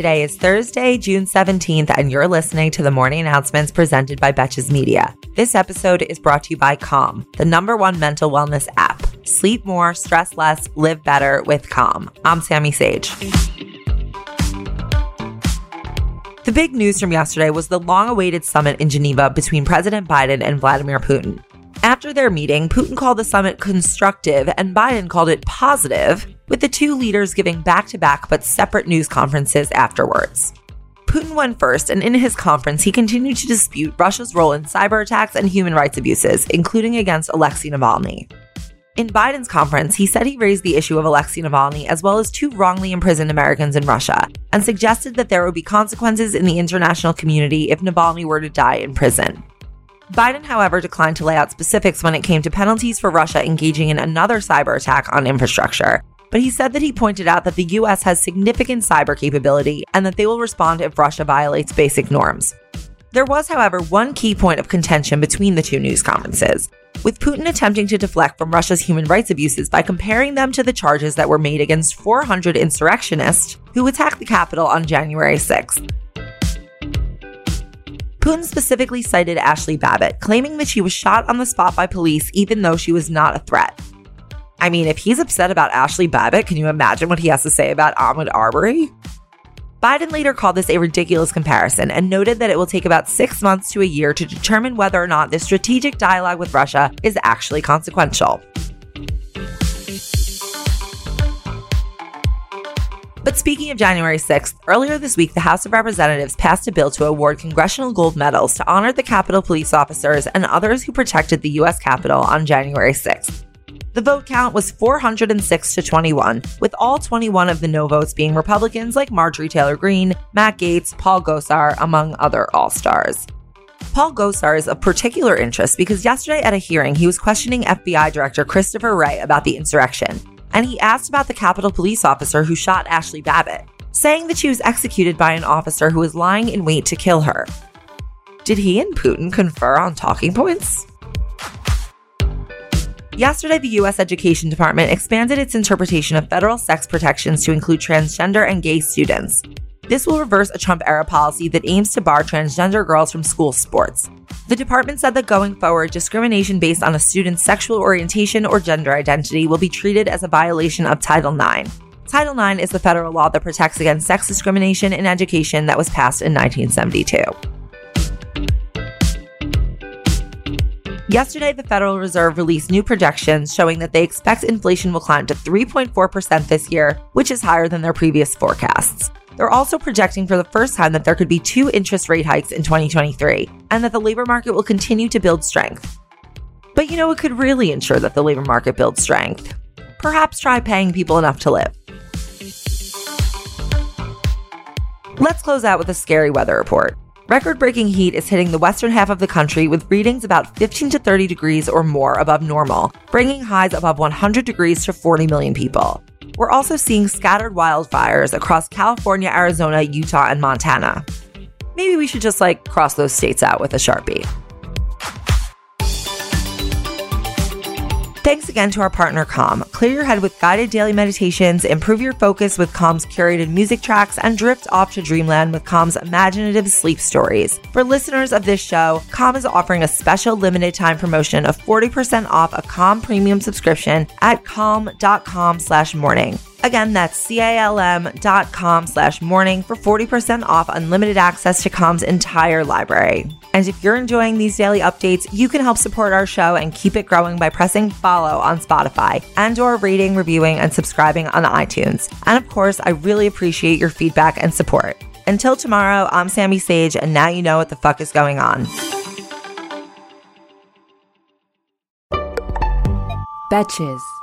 Today is Thursday, June 17th, and you're listening to the morning announcements presented by Betches Media. This episode is brought to you by Calm, the number one mental wellness app. Sleep more, stress less, live better with Calm. I'm Sami Sage. The big news from yesterday was the long awaited summit in Geneva between President Biden and Vladimir Putin. After their meeting, Putin called the summit constructive and Biden called it positive, with the two leaders giving back to back but separate news conferences afterwards. Putin went first, and in his conference, he continued to dispute Russia's role in cyber attacks and human rights abuses, including against Alexei Navalny. In Biden's conference, he said he raised the issue of Alexei Navalny as well as two wrongly imprisoned Americans in Russia and suggested that there would be consequences in the international community if Navalny were to die in prison. Biden, however, declined to lay out specifics when it came to penalties for Russia engaging in another cyber attack on infrastructure, but he said that he pointed out that the US has significant cyber capability and that they will respond if Russia violates basic norms. There was, however, one key point of contention between the two news conferences, with Putin attempting to deflect from Russia's human rights abuses by comparing them to the charges that were made against 400 insurrectionists who attacked the Capitol on January 6th. Putin specifically cited Ashli Babbitt, claiming that she was shot on the spot by police even though she was not a threat. I mean, if he's upset about Ashli Babbitt, can you imagine what he has to say about Ahmaud Arbery? Biden later called this a ridiculous comparison and noted that it will take about six months to a year to determine whether or not this strategic dialogue with Russia is actually consequential. But speaking of January 6th, earlier this week, the House of Representatives passed a bill to award congressional gold medals to honor the Capitol police officers and others who protected the U.S. Capitol on January 6th. The vote count was 406 to 21, with all 21 of the no votes being Republicans like Marjorie Taylor Greene, Matt Gaetz, Paul Gosar, among other all stars. Paul Gosar is of particular interest because yesterday at a hearing, he was questioning FBI Director Christopher Wray about the insurrection, and he asked about the Capitol police officer who shot Ashli Babbitt, saying that she was executed by an officer who was lying in wait to kill her. Did he and Putin confer on talking points? Yesterday, the U.S. Education Department expanded its interpretation of federal sex protections to include transgender and gay students. This will reverse a Trump era policy that aims to bar transgender girls from school sports. The department said that going forward, discrimination based on a student's sexual orientation or gender identity will be treated as a violation of Title IX. Title IX is the federal law that protects against sex discrimination in education that was passed in 1972. Yesterday, the Federal Reserve released new projections showing that they expect inflation will climb to 3.4% this year, which is higher than their previous forecasts. They're also projecting for the first time that there could be two interest rate hikes in 2023 and that the labor market will continue to build strength. But you know what could really ensure that the labor market builds strength? Perhaps try paying people enough to live. Let's close out with a scary weather report. Record breaking heat is hitting the western half of the country with readings about 15 to 30 degrees or more above normal, bringing highs above 100 degrees to 40 million people. We're also seeing scattered wildfires across California, Arizona, Utah, and Montana. Maybe we should just like cross those states out with a Sharpie. Thanks again to our partner Calm. Clear your head with guided daily meditations, improve your focus with Calm's curated music tracks, and drift off to dreamland with Calm's imaginative sleep stories. For listeners of this show, Calm is offering a special limited time promotion of 40% off a Calm premium subscription at calm.com slash morning. Again, that's C-A-L-M dot com slash morning for 40% off unlimited access to Calm's entire library. And if you're enjoying these daily updates, you can help support our show and keep it growing by pressing follow on Spotify and or rating, reviewing, and subscribing on iTunes. And of course, I really appreciate your feedback and support. Until tomorrow, I'm Sami Sage, and now you know what the fuck is going on. Betches.